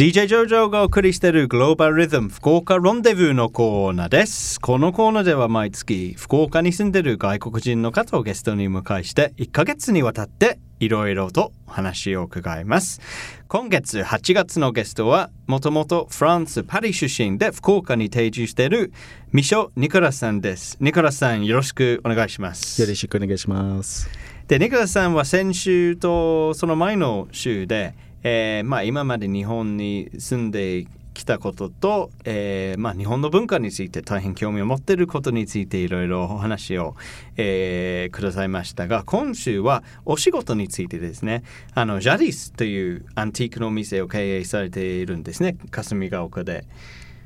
DJ ジョジョがお送りしているグローバルリズム福岡ロンデブーのコーナーです。このコーナーでは毎月福岡に住んでいる外国人の方をゲストに迎えして1ヶ月にわたっていろいろとお話を伺います。今月8月のゲストはもともとフランス・パリ出身で福岡に定住しているミショ・ニコラスさんです。ニコラスさんよろしくお願いします。よろしくお願いします。で、ニコラスさんは先週とその前の週で、えーまあ、今まで日本に住んできたことと、えーまあ、日本の文化について大変興味を持っていることについていろいろお話を、えーくださいましたが今週はお仕事についてですねあのジャディスというアンティークのお店を経営されているんですね霞ヶ丘で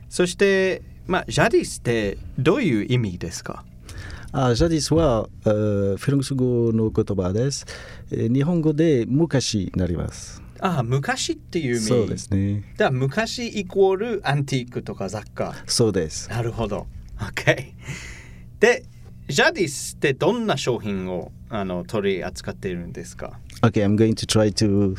そして、まあ、ジャディスってどういう意味ですか？あジャディスは、えーフランス語の言葉です。えー日本語で昔になります。ああ昔っていう意味そうですね。だ昔イコールアンティークとか雑貨。そうです。なるほど。OK。で、ジャディスってどんな商品をあの取り扱っているんですか Okay, I'm going to try to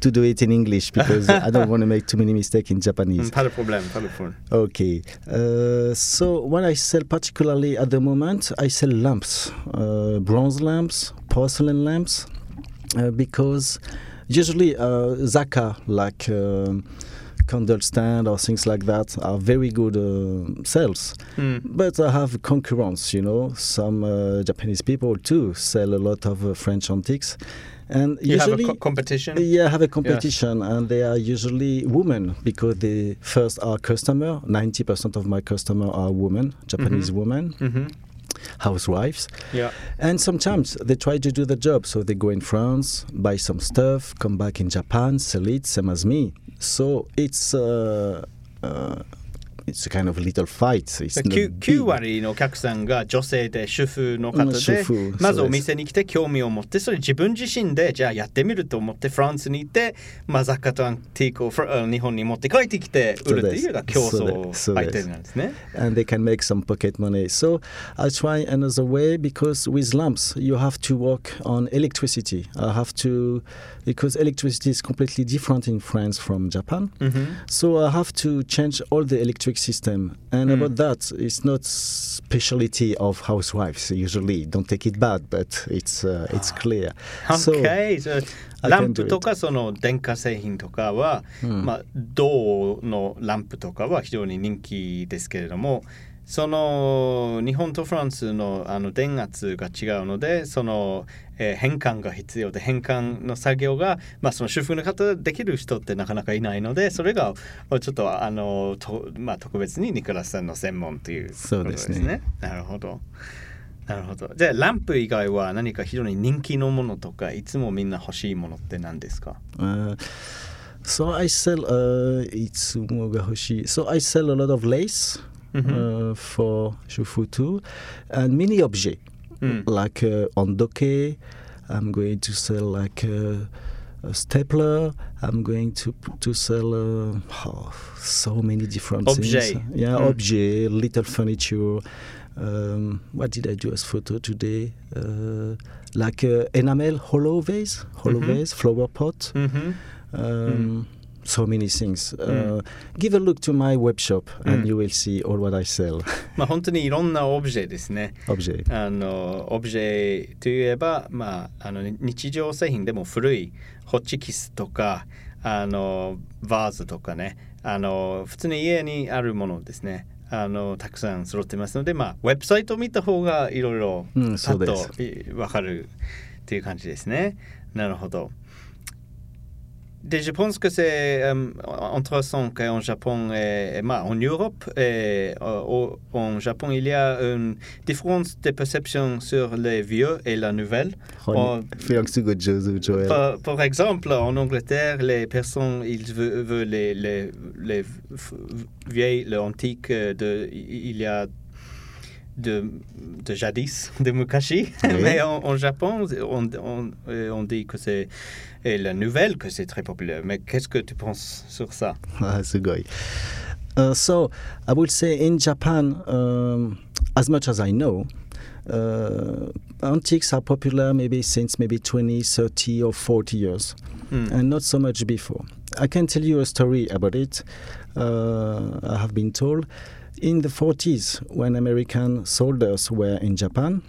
to do it in English because I don't want to make too many mistakes in Japanese. パルプロブレム、パルプロ Okay, uh, so what I sell particularly at the moment, I sell lamps, uh, bronze lamps, porcelain lamps, uh, because usually uh, Zaka like uh, candle stand or things like that are very good uh, sales. Mm. But I have concurrence, you know. Some uh, Japanese people too sell a lot of uh, French antiques. And you usually, have a co competition? Yeah, have a competition, yes. and they are usually women because they first are customer. Ninety percent of my customer are women, Japanese mm -hmm. women. Mm -hmm housewives, Yeah. and sometimes they try to do the job. So they go in France, buy some stuff, come back in Japan, sell it, same as me. So it's uh, uh, it's a kind of little fight. It's not 9, big. 9割のお客さんが女性で主婦の方うん主で婦まずおそうです店に来て興味を持ってそれ自分自身でじゃあやってみると思ってフランスに行って、まあ、雑貨とアンティークをフラあの日本に持って帰ってきて売るっていうのが競そう争ですそうです相手なんですね。 and they can make some pocket money. So I try another way because with lamps you have to work on electricity. I have to because electricity is completely different in France from Japan. うんふん So I have to change all the electric system. And Mm. about that, it's not specialty of housewives usually. Don't take it bad, but it's uh, it's clear. So Okay. So, I ランプとかその電化製品とかは、うんまあ、銅のランプとかは非常に人気ですけれどもその日本とフランスのあの電圧が違うのでその、えー変換が必要で変換の作業が、まあ、その主婦の方できる人ってなかなかいないのでそれがちょっとあのと、まあ、特別にニコラスさんの専門ということそうですねなるほど。なるほど。じゃあ、ランプ以外は何か非常に人気のものとか、いつもみんな欲しいものって何ですか？Uh, so I sell uh, it's Umogahoshi. So I sell a lot of lace Mm-hmm. Uh, for Shufutu, and mini objects mm. like uh, on doke. I'm going to sell like uh, a stapler. I'm going to to sell uh, oh, so many different objet. things. Yeah, mm. little furniture. Um, what did I do as photo today? Uh, like uh, enamel hollow vase, hollow mm-hmm. vase, flower pot. Mm-hmm. Um, mm. So many things. Uh, Give a look to my web shop and Mm. you will see all what I sell. まあ本当にいろんなオブジェですね。Object. あのオブジェといえば、まあ、あの日常製品でも古いホッチキスとかあのバーズとかねあの普通に家にあるものですねあのたくさん揃ってますので、まあ、ウェブサイトを見た方がいろいろうんパッといわかるっていう感じですね。なるほど。Je pense que c'est euh, intéressant qu'en Japon et, bah, en Europe et euh, au- en Japon il y a une différence de perception sur les vieux et la nouvelle. Joel. par, par exemple, en Angleterre, les personnes ils veulent, veulent les, les, les vieilles, les antiques euh, de il y a de, de jadis, de Mukashi. Oui. Mais en, en Japon, on, on, euh, on dit que c'est la nouvelle que c'est très populaire. Mais qu'est-ce que tu penses sur ça? Ah, sugoi. Uh, so I would say in Japan, um, as much as I know, uh, antiques are popular maybe since maybe 20, 30 or 40 years. Mm. and not so much before. I can tell you a story about it. Uh, I have been told in the 40s when American soldiers were in Japan.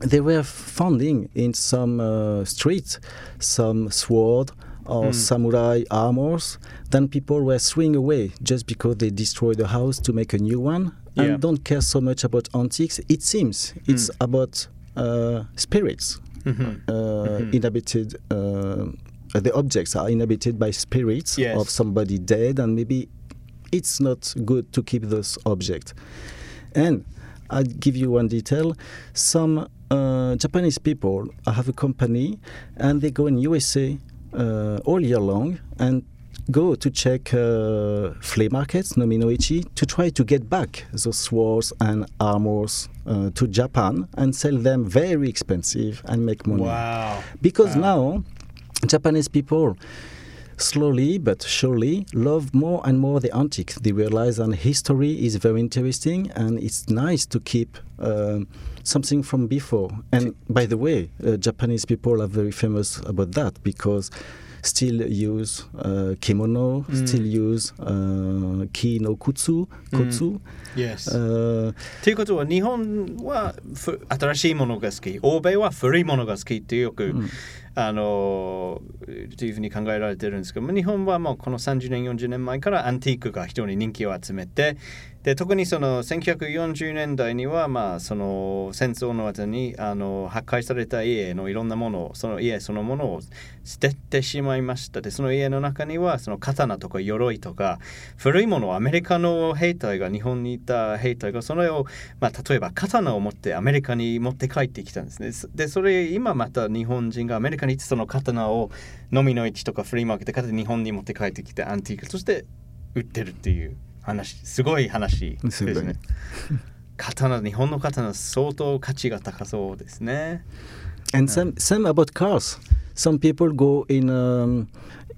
They were finding in some uh, streets some sword or Hmm. samurai armors. Then people were throwing away just because they destroyed the house to make a new one and Yeah. don't care so much about antiques. It seems it's Hmm. about uh, spirits Mhm. uh, Mhm. inhabited. Uh, the objects are inhabited by spirits Yes. of somebody dead, and maybe it's not good to keep those objects. And I'll give you one detail. Some uh, Japanese people have a company, and they go in USA uh, all year long and go to check uh, flea markets, nominoichi, to try to get back those swords and armors uh, to Japan and sell them very expensive and make money. Wow. Because Wow. now Japanese people slowly but surely love more and more the antique. They realize that history is very interesting and it's nice to keep um, something from before. And by the way, uh, Japanese people are very famous about that because still use uh, kimono, Mm. still use uh, ki no kutsu, kotsu. Yes. uh, ということは日本はふ新しいものが好き欧米は古いものが好きってよく、うん あのというふうに考えられてるんですけど日本はもうこの30年40年前からアンティークが非常に人気を集めてで特にその1940年代にはまあその戦争の後にあの破壊された家のいろんなものをその家そのものを捨ててしまいました。でその家の中にはその刀とか鎧とか古いものをアメリカの兵隊が日本にいた兵隊がそれを、まあ、例えば刀を持ってアメリカに持って帰ってきたんですね。でそれ今また日本人がアメリカに行ってその刀を飲みの市とかフリーマーケットで買って日本に持って帰ってきてアンティークとして売ってるっていう話すごい話ですすごいね刀日本の刀相当価値が高そうですね And some some about cars. Some people go in um,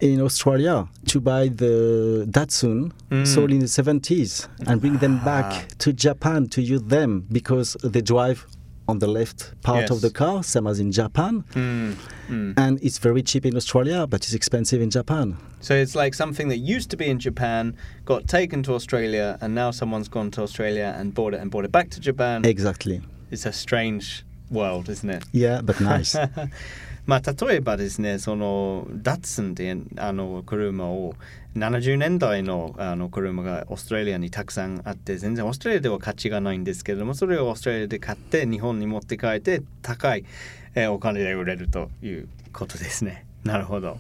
in Australia to buy the Datsun Mm. sold in the 70s and bring them Ah. back to Japan to use them because they drive on the left part Yes. of the car, same as in Japan. うん、うん、 And it's very cheap in Australia, but it's expensive in Japan. So it's like something that used to be in Japan got taken to Australia, and now someone's gone to Australia and bought it and brought it back to Japan. Exactly. It's a strange world, isn't it? Yeah, but nice. まあ例えばですねそのダッツンっていうあの車を 70年代のあの車がオーストラリアにたくさんあって全然オーストラリアでは価値がないんですけれどもそれをオーストラリアで買って日本に持って帰って高い、えお金で売れるということですね なるほど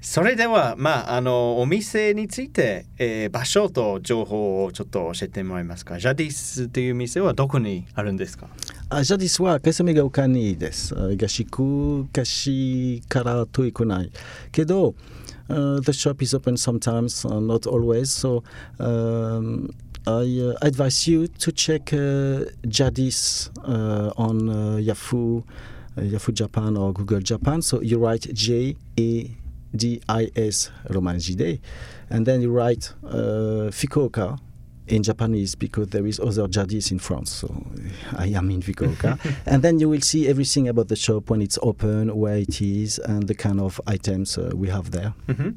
それではまああのお店について、えー場所と情報をちょっと教えてもらえますか？ジャディスという店はどこにあるんですか？あジャディスはカセメが丘にです。あ東区、東から遠くない。けど、the shop is open sometimes, uh, not always. So um, I uh, advise you to check uh, Jadis uh, on uh, Yahoo, uh, Yahoo Japan or Google Japan. So you write J A D I S Roman Jide, and then you write uh, Fukuoka in Japanese because there is other jadis in France. So I am in Fukuoka, and then you will see everything about the shop when it's open, where it is, and the kind of items uh, we have there. うん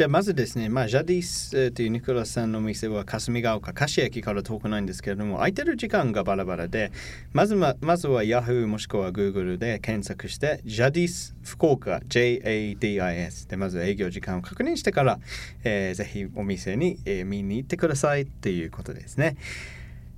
じゃあまずですね、まあ、ジャディスというニコラスさんのお店は霞ヶ丘、柏駅から遠くないんですけれども、空いてる時間がバラバラで、まずままずは Yahoo もしくは Google で検索して、ジャディス福岡 JADIS でまず営業時間を確認してから、えーぜひお店に、えー見に行ってくださいっていうことですね。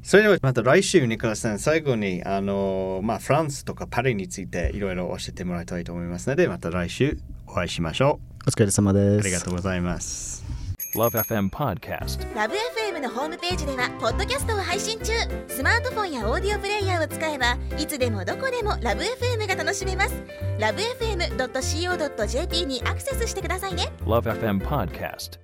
それではまた来週ニコラスさん最後にあの、まあ、フランスとかパリについていろいろ教えてもらいたいと思いますのでまた来週お会いしましょうお疲れ様でう。す。ありがとうございます。Love FM Podcast. ラブ f m のホームページではポッドキャストを配信中スマートフォンやオーディオプレイヤーを使えばいつでもどこでもラブ f m が楽しめますラブ FM.co.jp にアクセスしてくださいね Love FM Podcast.